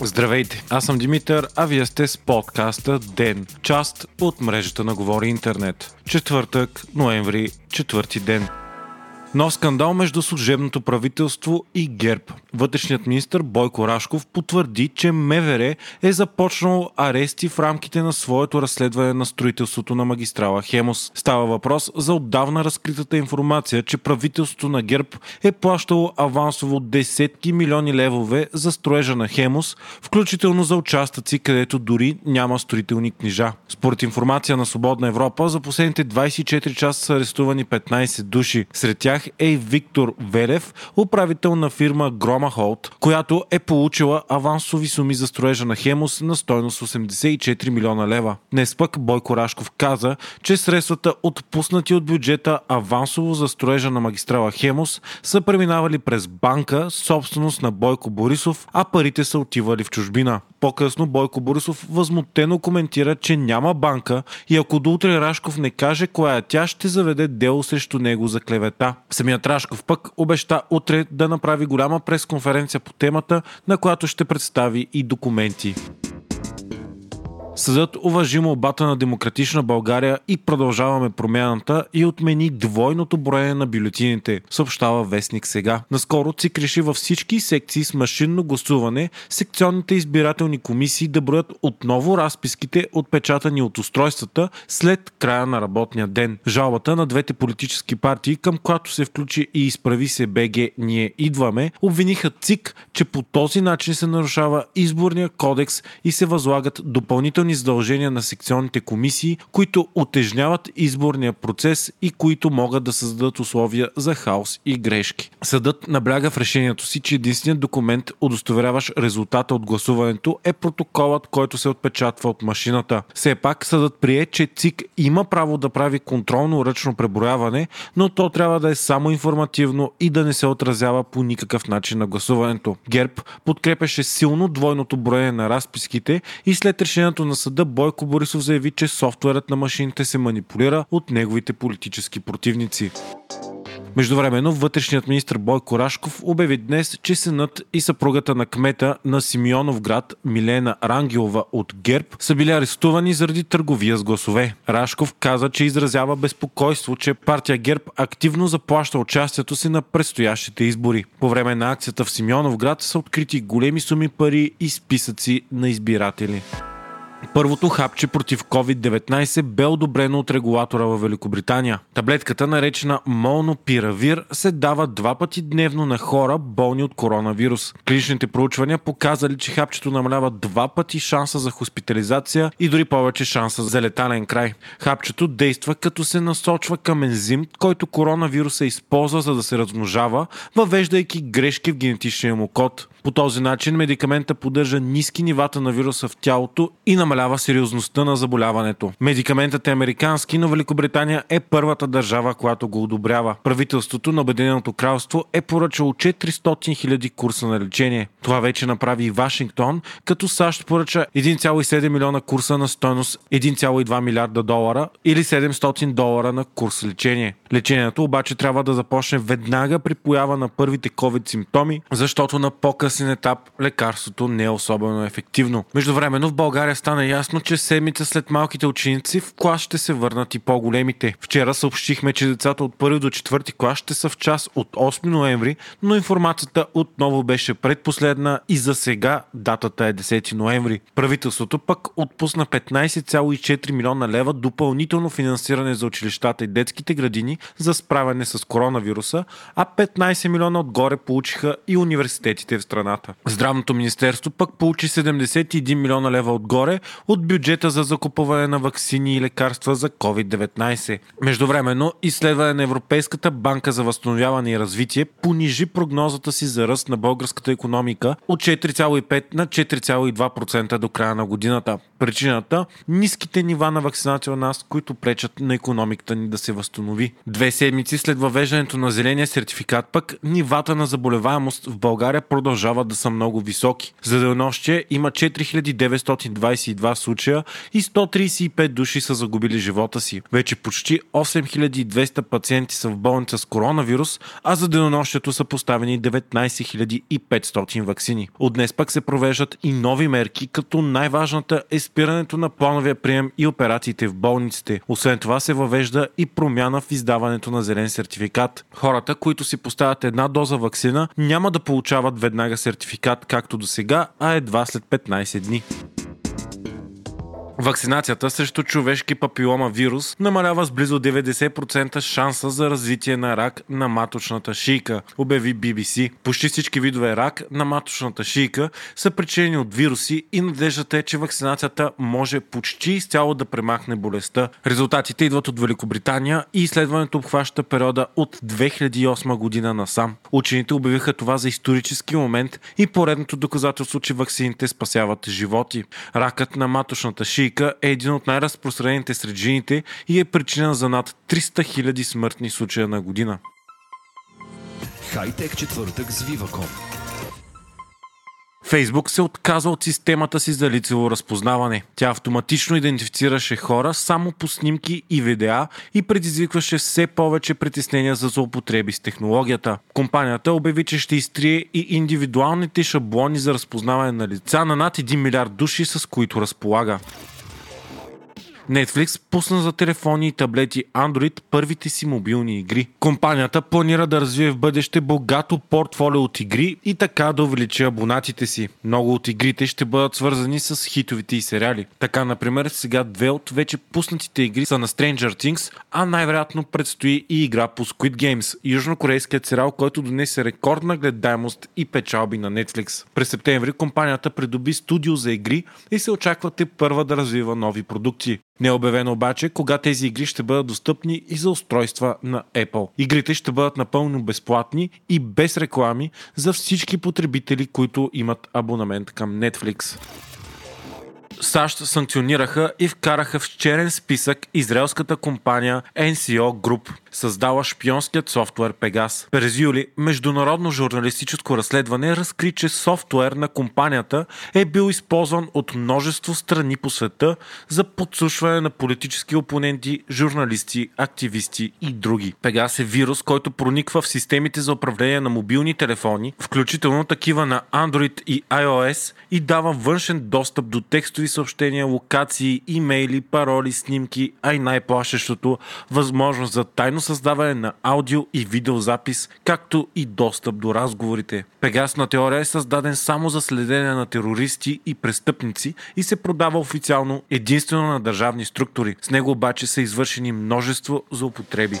Здравейте, аз съм Димитър, а вие сте с подкаста ДЕН, част от мрежата на Говори Интернет. Четвъртък, ноември, четвърти ден. Нов скандал между служебното правителство и ГЕРБ. Вътрешният министр Бойко Рашков потвърди, че МВР е започнал арести в рамките на своето разследване на строителството на магистрала Хемос. Става въпрос за отдавна разкритата информация, че правителството на ГЕРБ е плащало авансово десетки милиони левове за строежа на Хемос, включително за участъци, където дори няма строителни книжа. Според информация на Свободна Европа, за последните 24 часа са арестувани 15 души. Сред тях е Виктор Велев, управител на фирма Грома Холт, която е получила авансови суми за строежа на Хемос на стойност 84 милиона лева. Днес пък Бойко Рашков каза, че средствата отпуснати от бюджета авансово за строежа на магистрала Хемос са преминавали през банка, собственост на Бойко Борисов, а парите са отивали в чужбина. По-късно Бойко Борисов възмутено коментира, че няма банка и ако до утре Рашков не каже коя е тя, ще заведе дело срещу него за клевета. Самият Рашков пък обеща утре да направи голяма пресконференция по темата, на която ще представи и документи. Съдът уважи молбата на Демократична България и продължаваме промяната и отмени двойното броене на бюлетините, съобщава Вестник сега. Наскоро ЦИК реши във всички секции с машинно гласуване секционните избирателни комисии да броят отново разписките, отпечатани от устройствата след края на работния ден. Жалбата на двете политически партии, към която се включи и изправи се БГ Ние идваме, обвиниха ЦИК, че по този начин се нарушава изборния кодекс и се възлагат допълнителни допълнителни задължения на секционните комисии, които отежняват изборния процес и които могат да създадат условия за хаос и грешки. Съдът набляга в решението си, че единственият документ, удостоверяващ резултата от гласуването, е протоколът, който се отпечатва от машината. Все пак съдът прие, че ЦИК има право да прави контролно ръчно преброяване, но то трябва да е само информативно и да не се отразява по никакъв начин на гласуването. ГЕРБ подкрепяше силно двойното броене на разписките и след решението на на съда Бойко Борисов заяви, че софтуерът на машините се манипулира от неговите политически противници. Междувременно вътрешният министр Бойко Рашков обяви днес, че синът и съпругата на кмета на Симеонов град Милена Рангелова от ГЕРБ са били арестувани заради търговия с гласове. Рашков каза, че изразява безпокойство, че партия ГЕРБ активно заплаща участието си на предстоящите избори. По време на акцията в Симеонов град са открити големи суми пари и списъци на избиратели. Първото хапче против COVID-19 бе одобрено от регулатора в Великобритания. Таблетката, наречена Молнопиравир, се дава два пъти дневно на хора, болни от коронавирус. Клиничните проучвания показали, че хапчето намалява два пъти шанса за хоспитализация и дори повече шанса за летален край. Хапчето действа като се насочва към ензим, който коронавируса използва за да се размножава, въвеждайки грешки в генетичния му код. По този начин медикамента поддържа ниски нивата на вируса в тялото и намалява сериозността на заболяването. Медикаментът е американски, но Великобритания е първата държава, която го одобрява. Правителството на Обединеното кралство е поръчало 400 000 курса на лечение. Това вече направи и Вашингтон, като САЩ поръча 1,7 милиона курса на стойност 1,2 милиарда долара или 700 долара на курс лечение. Лечението обаче трябва да започне веднага при поява на първите COVID симптоми, защото на по-къс късен етап лекарството не е особено ефективно. Междувременно в България стана ясно, че седмица след малките ученици в клас ще се върнат и по-големите. Вчера съобщихме, че децата от първи до четвърти клас ще са в час от 8 ноември, но информацията отново беше предпоследна и за сега датата е 10 ноември. Правителството пък отпусна 15,4 милиона лева допълнително финансиране за училищата и детските градини за справяне с коронавируса, а 15 милиона отгоре получиха и университетите в страната страната. Здравното министерство пък получи 71 милиона лева отгоре от бюджета за закупуване на вакцини и лекарства за COVID-19. Междувременно, изследване на Европейската банка за възстановяване и развитие понижи прогнозата си за ръст на българската економика от 4,5 на 4,2% до края на годината. Причината – ниските нива на вакцинация у нас, които пречат на економиката ни да се възстанови. Две седмици след въвеждането на зеления сертификат пък нивата на заболеваемост в България продължава продължават да са много високи. За денонощие има 4922 случая и 135 души са загубили живота си. Вече почти 8200 пациенти са в болница с коронавирус, а за денонощието са поставени 19500 вакцини. От днес пък се провеждат и нови мерки, като най-важната е спирането на плановия прием и операциите в болниците. Освен това се въвежда и промяна в издаването на зелен сертификат. Хората, които си поставят една доза вакцина, няма да получават веднага сертификат, както до сега, а едва след 15 дни. Вакцинацията срещу човешки папилома вирус намалява с близо 90% шанса за развитие на рак на маточната шийка, обяви BBC. Почти всички видове рак на маточната шийка са причинени от вируси и надеждата е, че вакцинацията може почти изцяло да премахне болестта. Резултатите идват от Великобритания и изследването обхваща периода от 2008 година насам. Учените обявиха това за исторически момент и поредното доказателство, че вакцините спасяват животи. Ракът на маточната шийка шийка е един от най-разпространените сред жените и е причина за над 300 000 смъртни случая на година. Хайтек четвъртък с Viva.com Фейсбук се отказа от системата си за лицево разпознаване. Тя автоматично идентифицираше хора само по снимки и видеа и предизвикваше все повече притеснения за злоупотреби с технологията. Компанията обяви, че ще изтрие и индивидуалните шаблони за разпознаване на лица на над 1 милиард души, с които разполага. Netflix пусна за телефони и таблети Android първите си мобилни игри. Компанията планира да развие в бъдеще богато портфолио от игри и така да увеличи абонатите си. Много от игрите ще бъдат свързани с хитовите и сериали. Така, например, сега две от вече пуснатите игри са на Stranger Things, а най-вероятно предстои и игра по Squid Games, южнокорейският сериал, който донесе рекордна гледаемост и печалби на Netflix. През септември компанията придоби студио за игри и се очаква те първа да развива нови продукти. Не е обявено обаче кога тези игри ще бъдат достъпни и за устройства на Apple. Игрите ще бъдат напълно безплатни и без реклами за всички потребители, които имат абонамент към Netflix. САЩ санкционираха и вкараха в черен списък израелската компания NCO Group, създала шпионският софтуер Pegas. През юли международно журналистическо разследване разкри, че софтуер на компанията е бил използван от множество страни по света за подсушване на политически опоненти, журналисти, активисти и други. Pegas е вирус, който прониква в системите за управление на мобилни телефони, включително такива на Android и iOS и дава външен достъп до текстови съобщения, локации, имейли, пароли, снимки, а и най-плашещото възможност за тайно създаване на аудио и видеозапис, както и достъп до разговорите. Пегасна теория е създаден само за следене на терористи и престъпници и се продава официално единствено на държавни структури. С него обаче са извършени множество злоупотреби.